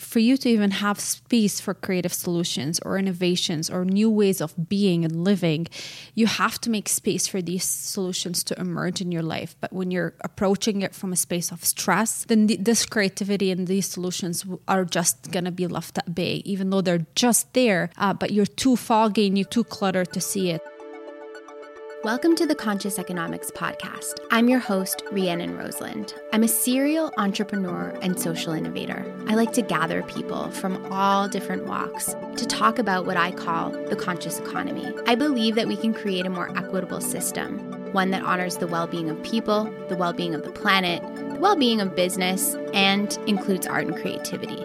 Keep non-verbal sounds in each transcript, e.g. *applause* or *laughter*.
for you to even have space for creative solutions or innovations or new ways of being and living, you have to make space for these solutions to emerge in your life. But when you're approaching it from a space of stress, then th- this creativity and these solutions are just going to be left at bay, even though they're just there, uh, but you're too foggy and you're too cluttered to see it. Welcome to the Conscious Economics Podcast. I'm your host, Rhiannon Roseland. I'm a serial entrepreneur and social innovator. I like to gather people from all different walks to talk about what I call the conscious economy. I believe that we can create a more equitable system, one that honors the well being of people, the well being of the planet, the well being of business, and includes art and creativity.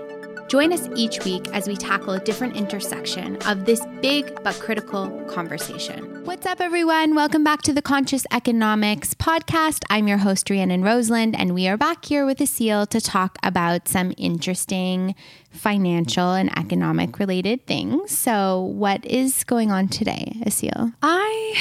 Join us each week as we tackle a different intersection of this big but critical conversation. What's up, everyone? Welcome back to the Conscious Economics Podcast. I'm your host, Rhiannon Roseland, and we are back here with Aseel to talk about some interesting financial and economic related things. So, what is going on today, Aseel? I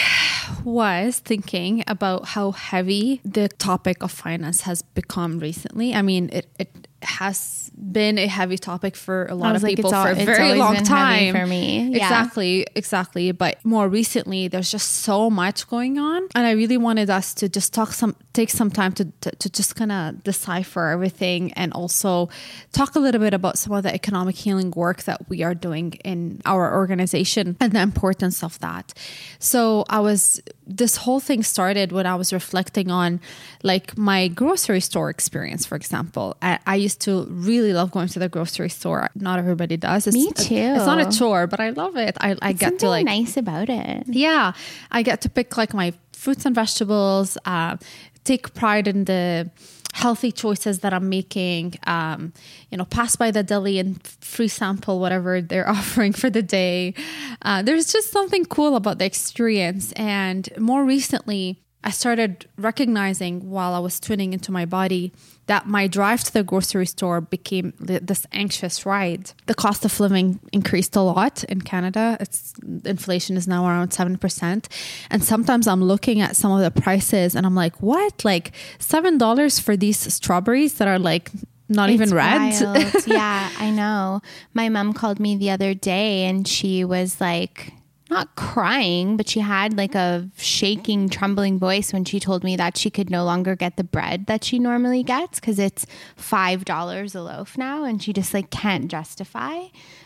was thinking about how heavy the topic of finance has become recently. I mean, it, it has been a heavy topic for a lot of like, people for a very long time. For me, yeah. exactly, exactly. But more recently, there's just so much going on, and I really wanted us to just talk some, take some time to to, to just kind of decipher everything, and also talk a little bit about some of the economic healing work that we are doing in our organization and the importance of that. So I was this whole thing started when I was reflecting on like my grocery store experience, for example. I, I, used to really love going to the grocery store. Not everybody does. It's, Me too. It's not a chore, but I love it. I, I get to like nice about it. Yeah, I get to pick like my fruits and vegetables. Uh, take pride in the healthy choices that I'm making. Um, you know, pass by the deli and free sample whatever they're *laughs* offering for the day. Uh, there's just something cool about the experience. And more recently, I started recognizing while I was tuning into my body that my drive to the grocery store became this anxious ride. The cost of living increased a lot in Canada. It's inflation is now around 7%. And sometimes I'm looking at some of the prices and I'm like, "What? Like $7 for these strawberries that are like not it's even red. *laughs* yeah, I know. My mom called me the other day and she was like, not crying, but she had like a shaking, trembling voice when she told me that she could no longer get the bread that she normally gets because it's $5 a loaf now. And she just like can't justify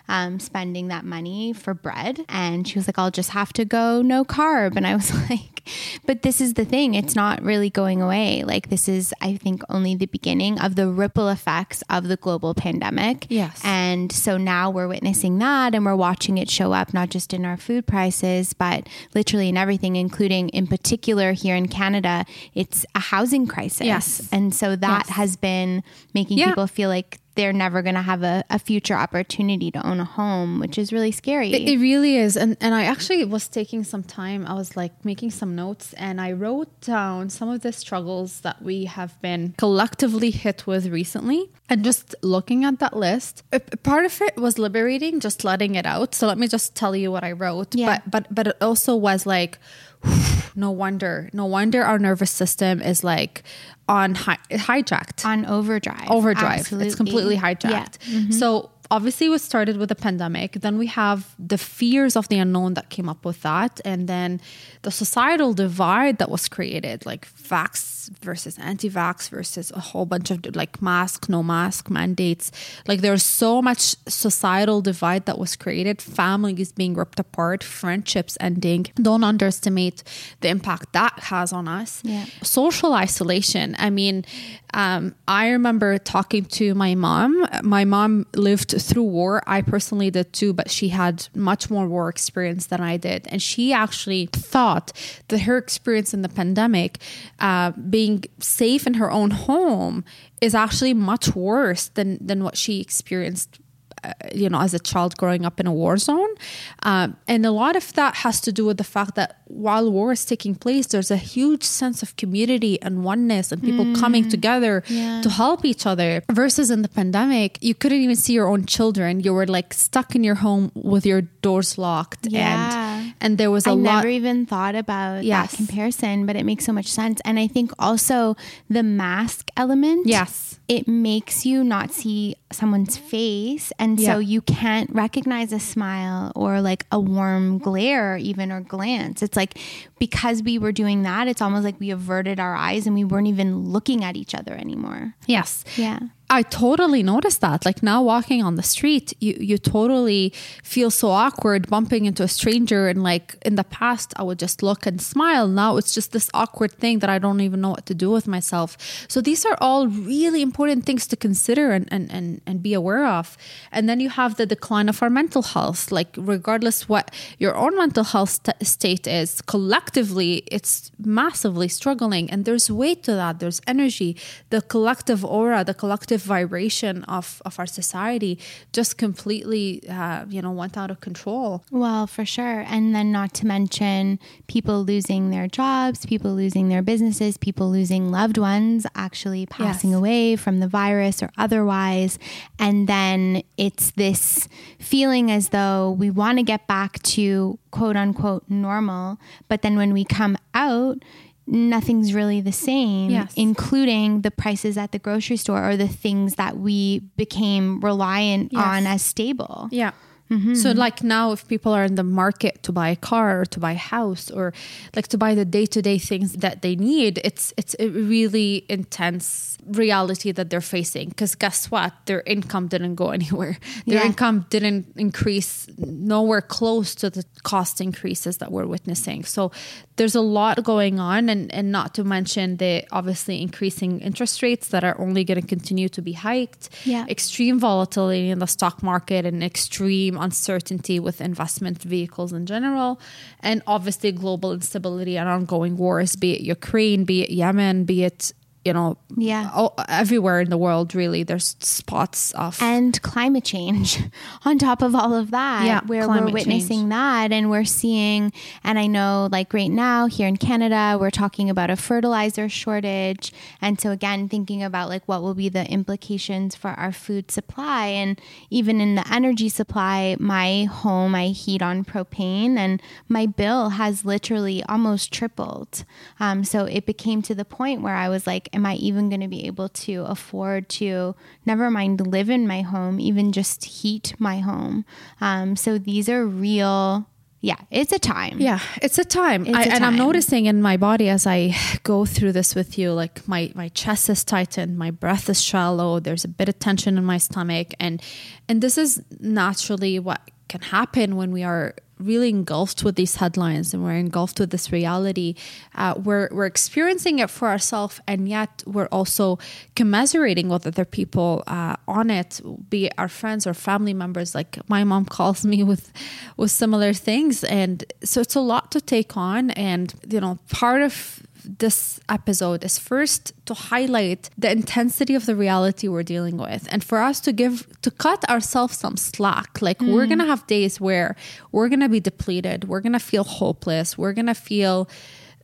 um, spending that money for bread. And she was like, I'll just have to go no carb. And I was *laughs* like, but this is the thing, it's not really going away. Like, this is, I think, only the beginning of the ripple effects of the global pandemic. Yes. And so now we're witnessing that and we're watching it show up not just in our food prices, but literally in everything, including in particular here in Canada, it's a housing crisis. Yes. And so that yes. has been making yeah. people feel like they're never going to have a, a, future opportunity to own a home, which is really scary. It, it, really is. And, and I actually was taking some time. I was like making some notes and I wrote down some of the struggles that we have been collectively hit with recently. And just looking at that list, part of it was liberating, just letting it out. So let me just tell you what I wrote. Yeah. But, but, but it also was like, *sighs* no wonder no wonder our nervous system is like on hi- hijacked on overdrive overdrive Absolutely. it's completely hijacked yeah. mm-hmm. so obviously we started with the pandemic. Then we have the fears of the unknown that came up with that. And then the societal divide that was created like vax versus anti-vax versus a whole bunch of like mask no mask mandates. Like there's so much societal divide that was created. Families being ripped apart friendships ending. Don't underestimate the impact that has on us. Yeah. social isolation. I mean um, i remember talking to my mom. My mom lived through war. I personally did too, but she had much more war experience than I did. And she actually thought that her experience in the pandemic, uh, being safe in her own home, is actually much worse than, than what she experienced you know, as a child growing up in a war zone. Um, and a lot of that has to do with the fact that while war is taking place, there's a huge sense of community and oneness and people mm. coming together yeah. to help each other. Versus in the pandemic, you couldn't even see your own children. You were like stuck in your home with your doors locked. Yeah. and there was a I lot I never even thought about Yes. that comparison, but it makes so much sense. And I think also the mask element. yes It makes you not see someone's face. And Yeah. so you can't recognize a smile or like a warm glare, even or glance. It's like because we were doing that, it's almost like we averted our eyes and we weren't even looking at each other anymore. yes Yeah. I totally noticed that. Like now walking on the street, you you totally feel so awkward bumping into a stranger and like in the past I would just look and smile. Now it's just this awkward thing that I don't even know what to do with myself. So these are all really important things to consider and and and, and be aware of. And then you have the decline of our mental health. Like regardless what your own mental health st- state is, collectively it's massively struggling and there's weight to that. There's energy. The collective aura, the collective vibration of, of our society just completely, uh, you know, went out of control. Well, for sure. And then not to mention people losing their jobs, people losing their businesses, people losing loved ones actually passing Yes. away from the virus or otherwise. And then it's this feeling as though we want to get back to quote unquote normal. But then when we come out, nothing's really the same, Yes. including the prices at the grocery store or the things that we became reliant Yes. on as stable. Yeah. Mm-hmm. So like now if people are in the market to buy a car or to buy a house or like to buy the day-to-day things that they need it's it's a really intense reality that they're facing because guess what their income didn't go *laughs* anywhere their Yeah. income didn't increase nowhere close to the cost increases that we're witnessing so there's a lot going on and and not to mention the obviously increasing interest rates that are only going to continue to be hiked Yeah. extreme volatility in the stock market and extreme uncertainty with investment vehicles in general, and obviously global instability and ongoing wars, be it Ukraine, be it Yemen, be it you know, Yeah. all, everywhere in the world. Really, there's spots of and climate change *laughs* on top of all of that Yeah, where we're witnessing change. that and we're seeing and i know like right now here in canada we're talking about a fertilizer shortage and so again thinking about like what will be the implications for our food supply and even in the energy supply my home i heat on propane and my bill has literally almost tripled um, so it became to the point where i was like am i even going to be able to afford to never mind live in my home even just heat my home um, so these are real yeah it's a time Yeah, it's a time. It's I, a And I'm noticing in my body as I go through this with you, like my, my chest is tightened, my breath is shallow, there's a bit of tension in my stomach. And and this is naturally what can happen when we are really engulfed with these headlines and we're engulfed with this reality. Uh, we're, we're experiencing it for ourselves and yet we're also commiserating with other people uh, on it, be it our friends or family members. Like my mom *laughs* calls me with, with similar things. And so it's a lot to take on. And, you know, part of this episode is first to highlight the intensity of the reality we're dealing with and for us to give to cut ourselves some slack like we're Mm. gonna have days where we're gonna be depleted we're gonna feel hopeless we're gonna feel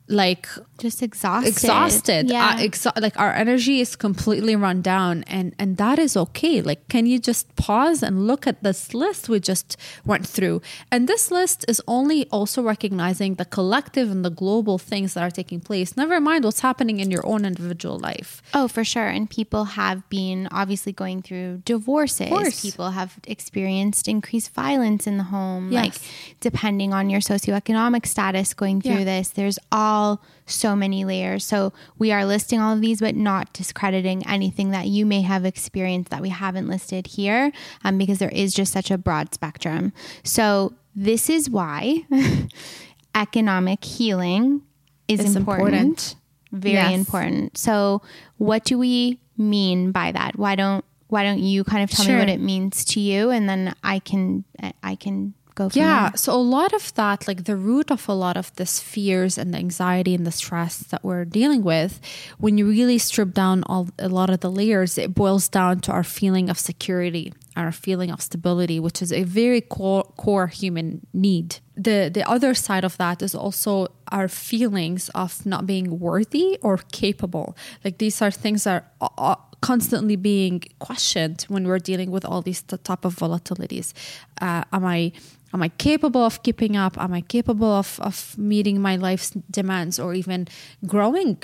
like just exhausted exhausted yeah uh, like our energy is completely run down and and that is okay like can you just pause and look at this list we just went through and this list is only also recognizing the collective and the global things that are taking place never mind what's happening in your own individual life Oh, for sure. And people have been obviously going through divorces. People have experienced increased violence in the home. Yes. Like, depending on your socioeconomic status going through Yeah. this, there's all so many layers. So, we are listing all of these, but not discrediting anything that you may have experienced that we haven't listed here um, because there is just such a broad spectrum. So, this is why *laughs* economic healing is It's important. important. Very Yes. important. So, what do we mean by that? Why don't Why don't you kind of tell me what it means to you, and then I can I can go. Yeah there. so a lot of that like the root of a lot of this fears and the anxiety and the stress that we're dealing with when you really strip down all a lot of the layers it boils down to our feeling of security our feeling of stability which is a very core, core human need the the other side of that is also our feelings of not being worthy or capable like these are things that are uh, constantly being questioned when we're dealing with all these t- type of volatilities uh, am i am I capable of keeping up? Am I capable of, of meeting my life's demands or even growing?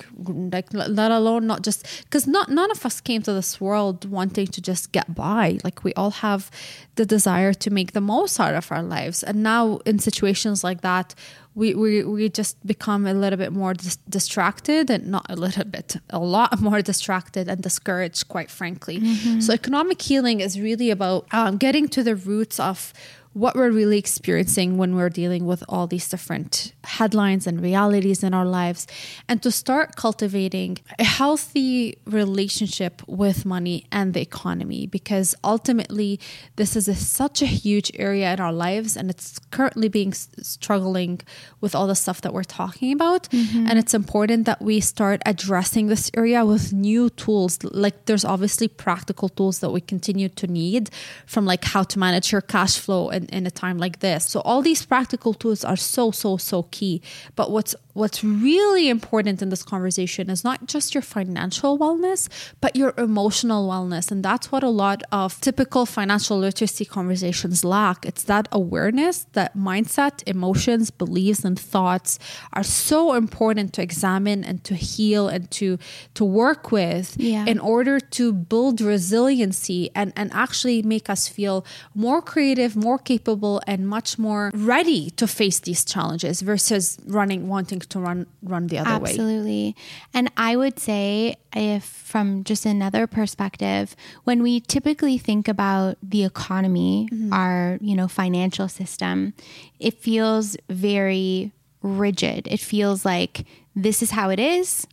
Like, let alone not just because not none of us came to this world wanting to just get by. Like, we all have the desire to make the most out of our lives. And now, in situations like that, we, we, we just become a little bit more dis- distracted and not a little bit, a lot *laughs* more distracted and discouraged, quite frankly. Mm-hmm. So, economic healing is really about um, getting to the roots of what we're really experiencing when we're dealing with all these different headlines and realities in our lives, and to start cultivating a healthy relationship with money and the economy. Because ultimately, this is a, such a huge area in our lives, and it's currently being struggling with all the stuff that we're talking about. Mm-hmm. And it's important that we start addressing this area with new tools. Like, there's obviously practical tools that we continue to need, from like how to manage your cash flow in, in a time like this. So all these practical tools are so, so, so key. But what's what's really important in this conversation is not just your financial wellness, but your emotional wellness. And that's what a lot of typical financial literacy conversations lack. It's that awareness that mindset, emotions, beliefs, and thoughts are so important to examine and to heal and to to work with yeah. in order to build resiliency and, and actually make us feel more creative, more capable, and much more ready to face these challenges versus running wanting to run run the other Absolutely. way. Absolutely. And I would say if from just another perspective, when we typically think about the economy, mm-hmm. our, you know, financial system, it feels very rigid. It feels like this is how it is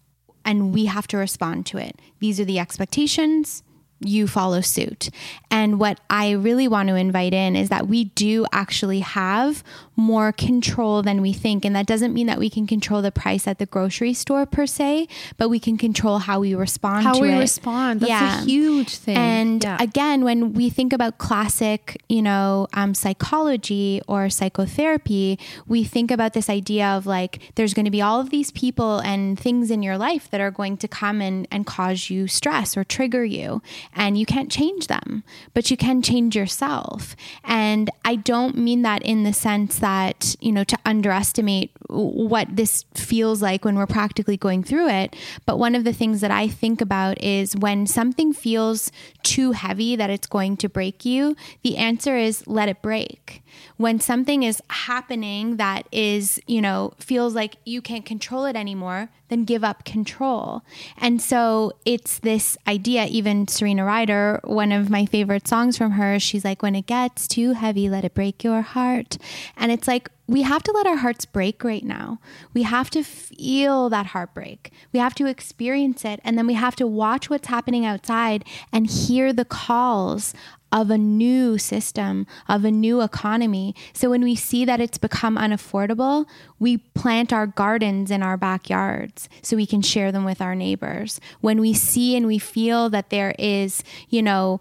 and we have to respond to it. These are the expectations you follow suit. And what I really want to invite in is that we do actually have more control than we think. And that doesn't mean that we can control the price at the grocery store per se, but we can control how we respond to how we it. respond. That's yeah. a huge thing. And yeah. again, when we think about classic, you know, um, psychology or psychotherapy, we think about this idea of like there's going to be all of these people and things in your life that are going to come and, and cause you stress or trigger you. And you can't change them, but you can change yourself. And I don't mean that in the sense that that, you know, to underestimate what this feels like when we're practically going through it. But one of the things that I think about is when something feels too heavy that it's going to break you, the answer is let it break. When something is happening that is, you know, feels like you can't control it anymore, then give up control. And so it's this idea, even Serena Ryder, one of my favorite songs from her, she's like, when it gets too heavy, let it break your heart. And it's like, we have to let our hearts break right now. We have to feel that heartbreak. We have to experience it. And then we have to watch what's happening outside and hear the calls of a new system, of a new economy. So when we see that it's become unaffordable, we plant our gardens in our backyards so we can share them with our neighbors. When we see and we feel that there is, you know,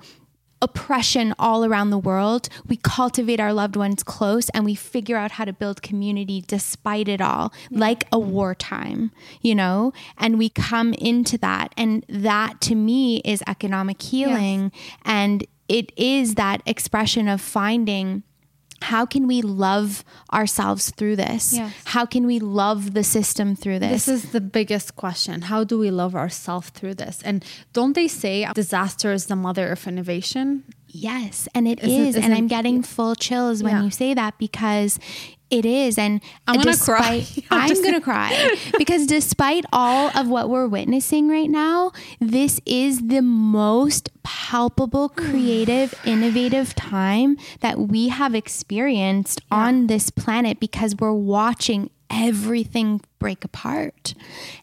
oppression all around the world, we cultivate our loved ones close and we figure out how to build community despite it all, mm. like a wartime, you know? And we come into that. And that to me is economic healing. Yes. And it is that expression of finding how can we love ourselves through this? Yes. How can we love the system through this? This is the biggest question. How do we love ourselves through this? And don't they say disaster is the mother of innovation? Yes, and it is, is and I'm getting full chills when yeah. you say that because it is. And I'm going to cry. *laughs* I'm going to cry *laughs* because despite all of what we're witnessing right now, this is the most palpable, *sighs* creative, innovative time that we have experienced yeah. on this planet because we're watching everything break apart.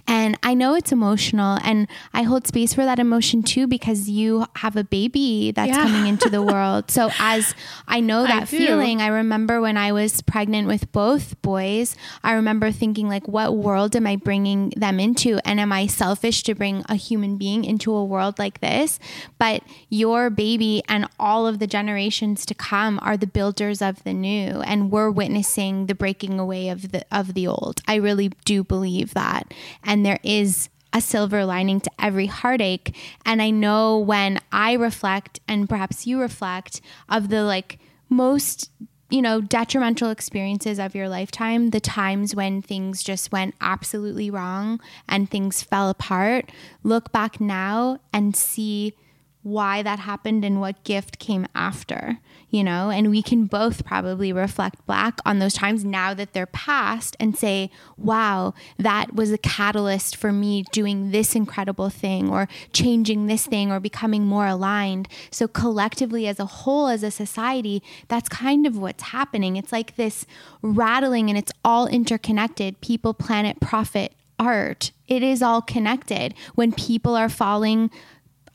And I know it's emotional and I hold space for that emotion too because you have a baby that's yeah. coming into the *laughs* world. So as I know that I feeling, I remember when I was pregnant with both boys, I remember thinking like what world am I bringing them into and am I selfish to bring a human being into a world like this? But your baby and all of the generations to come are the builders of the new and we're witnessing the breaking away of the of the old. I really do believe that. And there is a silver lining to every heartache. And I know when I reflect, and perhaps you reflect, of the like most you know, detrimental experiences of your lifetime, the times when things just went absolutely wrong and things fell apart, look back now and see why that happened and what gift came after, you know? And we can both probably reflect back on those times now that they're past and say, wow, that was a catalyst for me doing this incredible thing or changing this thing or becoming more aligned. So, collectively, as a whole, as a society, that's kind of what's happening. It's like this rattling and it's all interconnected people, planet, profit, art. It is all connected. When people are falling,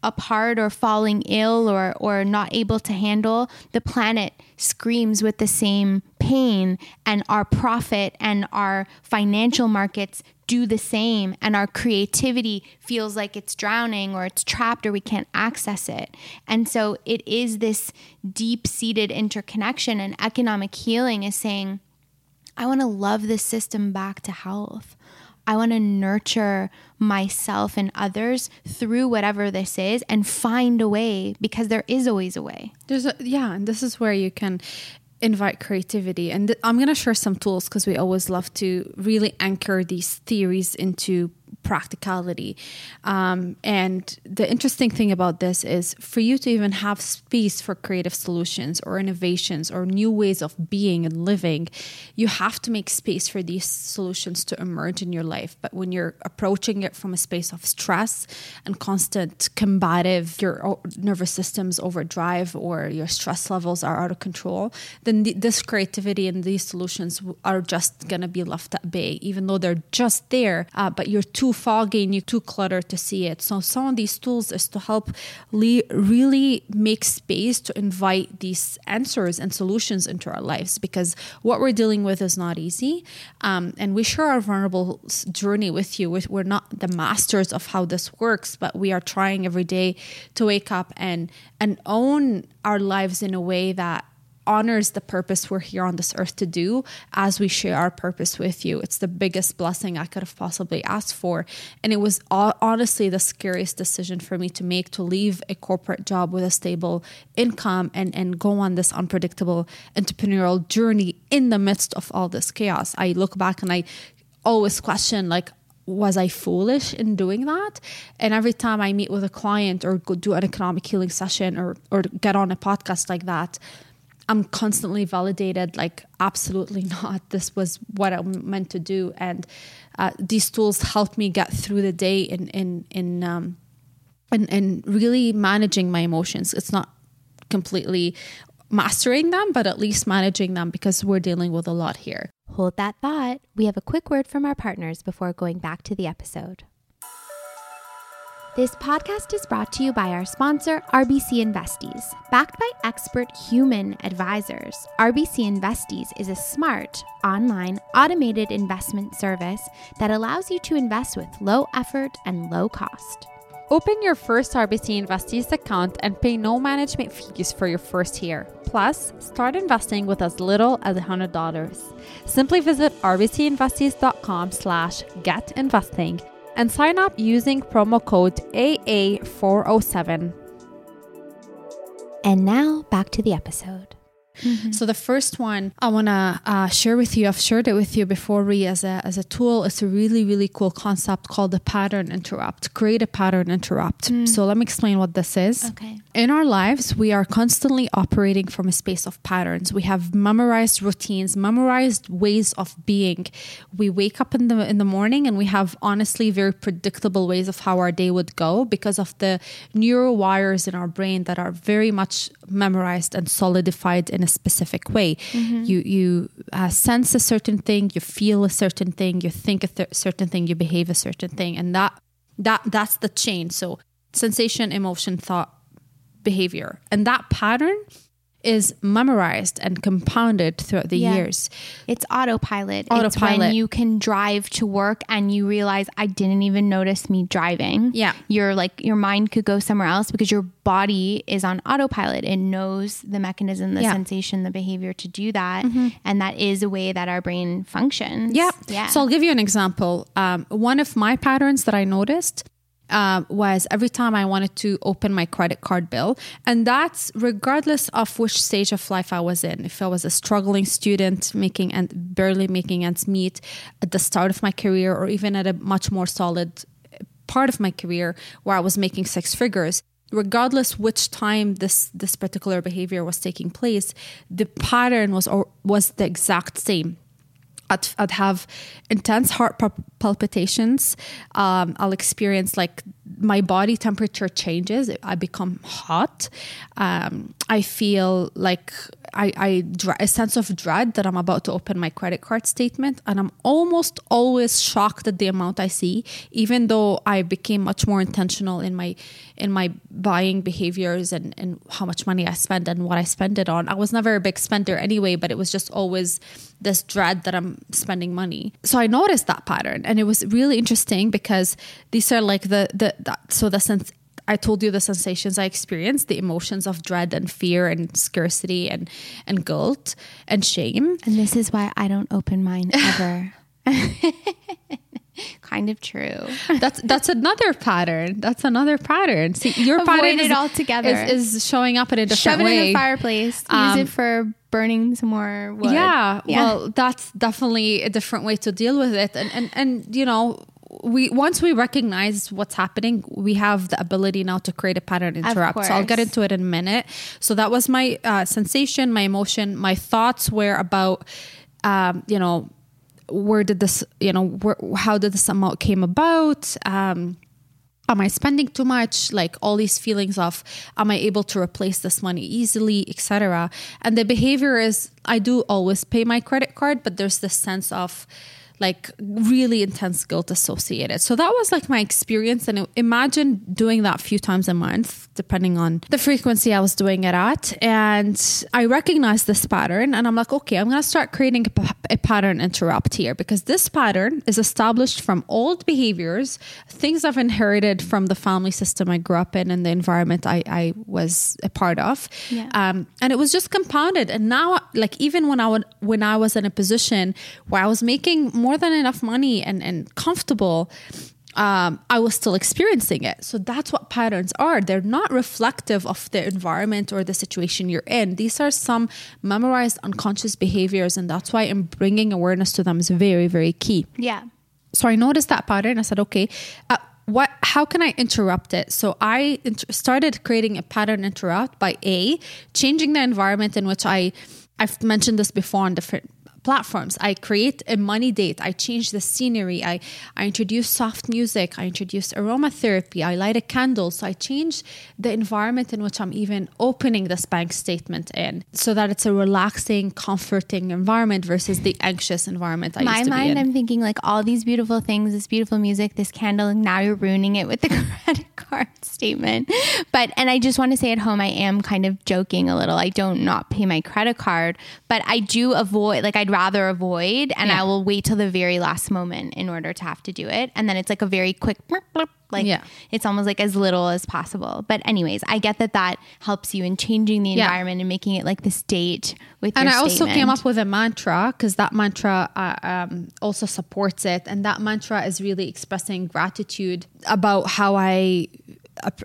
apart or falling ill or or not able to handle the planet screams with the same pain and our profit and our financial markets do the same and our creativity feels like it's drowning or it's trapped or we can't access it. And so it is this deep-seated interconnection and economic healing is saying i want to love this system back to health I want to nurture myself and others through whatever this is and find a way because there is always a way. There's a, yeah, and this is where you can invite creativity. And th- I'm going to share some tools because we always love to really anchor these theories into practicality. Um, and the interesting thing about this is for you to even have space for creative solutions or innovations or new ways of being and living, you have to make space for these solutions to emerge in your life. But when you're approaching it from a space of stress and constant combative, your nervous system's overdrive or your stress levels are out of control, then the, this creativity and these solutions are just going to be left at bay, even though they're just there, uh, but you're too foggy and you're too cluttered to see it. So some of these tools is to help le- really make space to invite these answers and solutions into our lives because what we're dealing with is not easy. Um, and we share our vulnerable journey with you. We're not the masters of how this works, but we are trying every day to wake up and and own our lives in a way that honors the purpose we're here on this earth to do as we share our purpose with you. It's the biggest blessing I could have possibly asked for. And it was honestly the scariest decision for me to make to leave a corporate job with a stable income and, and go on this unpredictable entrepreneurial journey in the midst of all this chaos. I look back and I always question, like, was I foolish in doing that? And every time I meet with a client or go do an economic healing session or or get on a podcast like that, I'm constantly validated like absolutely *laughs* not. This was what I'm meant to do. And uh, these tools help me get through the day in in in um and and really managing my emotions. It's not completely mastering them but at least managing them because we're dealing with a lot here. Hold that thought. We have a quick word from our partners before going back to the episode this podcast is brought to you by our sponsor, RBC InvestEase. Backed by expert human advisors, RBC InvestEase is a smart, online, automated investment service that allows you to invest with low effort and low cost. Open your first RBC InvestEase account and pay no management fees for your first year. Plus, start investing with as little as $100. Simply visit rbcinvestease.com slash getinvesting and sign up using promo code AA407. And now back to the episode. Mm-hmm. So the first one I want to uh, share with you, I've shared it with you before, Re, as a, as a tool. It's a really, really cool concept called the pattern interrupt. Create a pattern interrupt. Mm. So let me explain what this is. Okay. In our lives, we are constantly operating from a space of patterns. We have memorized routines, memorized ways of being. We wake up in the in the morning and we have honestly very predictable ways of how our day would go because of the neural wires in our brain that are very much memorized and solidified in a specific way. Mm-hmm. You you uh, sense a certain thing, you feel a certain thing, you think a th- certain thing, you behave a certain thing, and that that that's the chain. So sensation, emotion, thought, behavior, and that pattern is memorized and compounded throughout the yeah. years. It's autopilot. Autopilot. It's when you can drive to work and you realize I didn't even notice me driving. Yeah. You're like your mind could go somewhere else because your body is on autopilot. It knows the mechanism, the yeah. sensation, the behavior to do that. Mm-hmm. And that is a way that our brain functions. Yeah. Yeah. So I'll give you an example. Um, one of my patterns that I noticed uh, was every time I wanted to open my credit card bill. And that's regardless of which stage of life I was in. If I was a struggling student making and barely making ends meet at the start of my career, or even at a much more solid part of my career where I was making six figures. Regardless which time this this particular behavior was taking place, the pattern was or was the exact same I'd, I'd have intense heart palpitations. Um, I'll experience like my body temperature changes. I become hot. Um, I feel like I, I a sense of dread that I'm about to open my credit card statement, and I'm almost always shocked at the amount I see. Even though I became much more intentional in my in my buying behaviors and, and how much money I spend and what I spend it on. I was never a big spender anyway, but it was just always this dread that I'm spending money. So I noticed that pattern, and it was really interesting because these are like the the, the so the sense I told you the sensations I experienced, the emotions of dread and fear and scarcity and and guilt and shame. And this is why I don't open mine *laughs* ever. kind of true. That's that's another pattern. That's another pattern. See, your Avoid pattern it is, all together is, is, showing up in a different Shove way. it in the fireplace. Um, Use it for burning some more wood. Yeah, yeah, Well, that's definitely a different way to deal with it. And and and you know, we once we recognize what's happening, we have the ability now to create a pattern interrupt. So I'll get into it in a minute. So that was my uh, sensation, my emotion, my thoughts were about, um, you know, where did this, you know, where, how did this amount came about? Um, am I spending too much? Like all these feelings of, am I able to replace this money easily, etc. And the behavior is, I do always pay my credit card, but there's this sense of like really intense guilt associated. So that was like my experience. And imagine doing that a few times a month, depending on the frequency I was doing it at. And I recognized this pattern and I'm like, okay, I'm going to start creating a, a pattern interrupt here because this pattern is established from old behaviors, things I've inherited from the family system I grew up in and the environment I, I was a part of. Yeah. Um, and it was just compounded. And now, like, even when I would, when I was in a position where I was making more more than enough money and, and comfortable, um, I was still experiencing it. So that's what patterns are. They're not reflective of the environment or the situation you're in. These are some memorized unconscious behaviors, and that's why I'm bringing awareness to them is very, very key. Yeah. So I noticed that pattern. I said, okay, uh, what? How can I interrupt it? So I started creating a pattern interrupt by a changing the environment in which I. I've mentioned this before on different platforms. I create a money date. I change the scenery. I, I introduce soft music. I introduce aromatherapy. I light a candle. So I change the environment in which I'm even opening this bank statement in so that it's a relaxing, comforting environment versus the anxious environment I My mind, I'm thinking like all these beautiful things, this beautiful music, this candle, and now you're ruining it with the *laughs* credit card statement. But, and I just want to say at home, I am kind of joking a little. I don't not pay my credit card, but I do avoid, like, I'd rather avoid and yeah. I will wait till the very last moment in order to have to do it. And then it's like a very quick like yeah. it's almost like as little as possible. But anyways, I get that that helps you in changing the environment yeah. and making it like this date with and I also came up with a mantra because that mantra uh, um, also supports it, and that mantra is really expressing gratitude about how I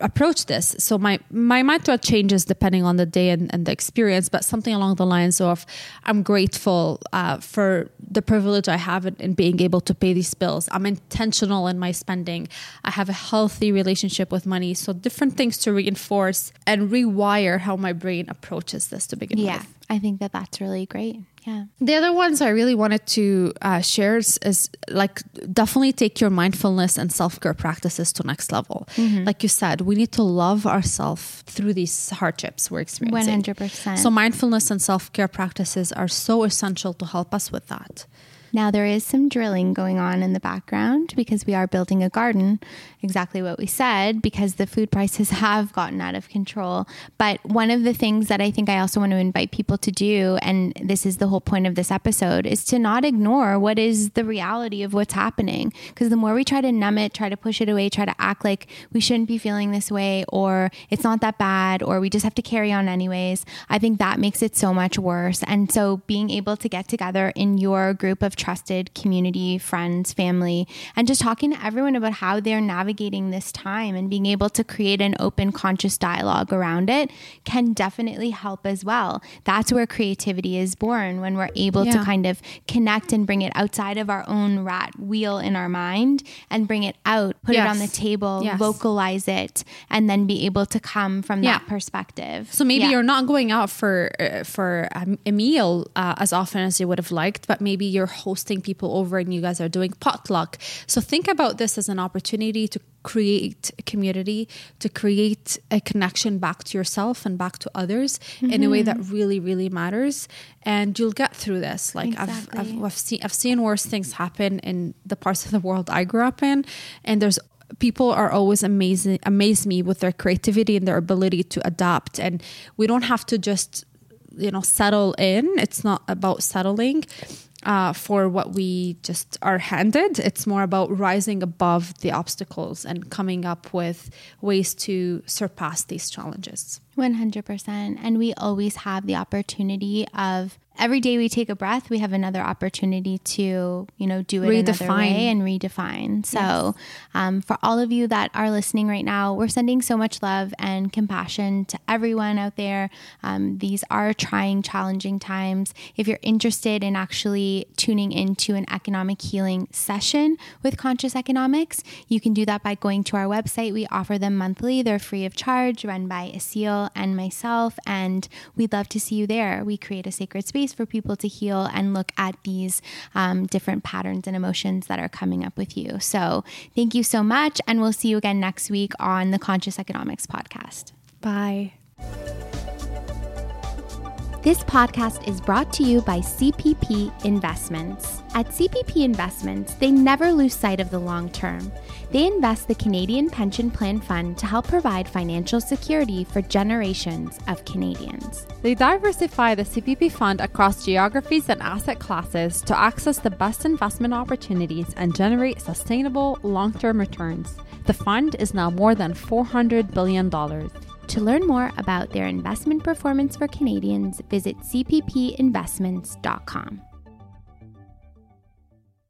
approach this. So my my mantra changes depending on the day and, and the experience, but something along the lines of I'm grateful uh, for the privilege I have in, in, being able to pay these bills. I'm intentional in my spending. I have a healthy relationship with money. So different things to reinforce and rewire how my brain approaches this to begin yeah, with. I think that that's really great. Yeah. The other ones I really wanted to uh, share is, is, like definitely take your mindfulness and self care practices to next level. Mm-hmm. Like you said, we need to love ourselves through these hardships we're experiencing. One hundred percent. So mindfulness and self care practices are so essential to help us with that. Now, there is some drilling going on in the background because we are building a garden, exactly what we said, because the food prices *laughs* have gotten out of control. But one of the things that I think I also want to invite people to do, and this is the whole point of this episode, is to not ignore what is the reality of what's happening. Because the more we try to numb it, try to push it away, try to act like we shouldn't be feeling this way, or it's not that bad, or we just have to carry on anyways, I think that makes it so much worse. And so being able to get together in your group of trusted community, friends, family, and just talking to everyone about how they're navigating this time and being able to create an open, conscious dialogue around it can definitely help as well. That's where creativity is born when we're able yeah. to kind of connect and bring it outside of our own rat wheel in our mind and bring it out, put yes. it on the table, yes. vocalize it, and then be able to come from yeah. that perspective. So maybe yeah. you're not going out for uh, for a meal uh, as often as you would have liked, but maybe you're hosting people over and you guys are doing potluck. So think about this as an opportunity to create a community, to create a connection back to yourself and back to others mm-hmm. in a way that mm-hmm. really, really matters. And you'll get through this. Like exactly. I've, I've, I've seen I've seen worse things happen in the parts of the world I grew up in, and there's people are always amazing amaze me with their creativity and their ability to adapt and we don't have to just you know settle in it's not about settling uh, for what we just are handed. It's more about rising above the obstacles and coming up with ways to surpass these challenges. 100% and we always have the opportunity of every day we take a breath, we have another opportunity to, you know, do it redefine. another way and redefine. So, yes. um, for all of you that are listening right now, we're sending so much love and compassion to everyone out there. Um, these are trying, challenging times. If you're interested in actually tuning into an economic healing session with Conscious Economics, you can do that by going to our website. We offer them monthly. They're free of charge, run by Aseel and myself, and we'd love to see you there. We create a sacred space space for people to heal and look at these um, different patterns and emotions that are coming up with you. So, thank you so much. And we'll see you again next week on the Conscious Economics podcast. Bye. This podcast is brought to you by CPP Investments. At CPP Investments, they never lose sight of the long term. They invest the Canadian Pension Plan Fund to help provide financial security for generations of Canadians. They diversify the CPP fund across geographies and asset classes to access the best investment opportunities and generate sustainable long term returns. The fund is now more than $400 billion. To learn more about their investment performance for Canadians, visit cppinvestments.com.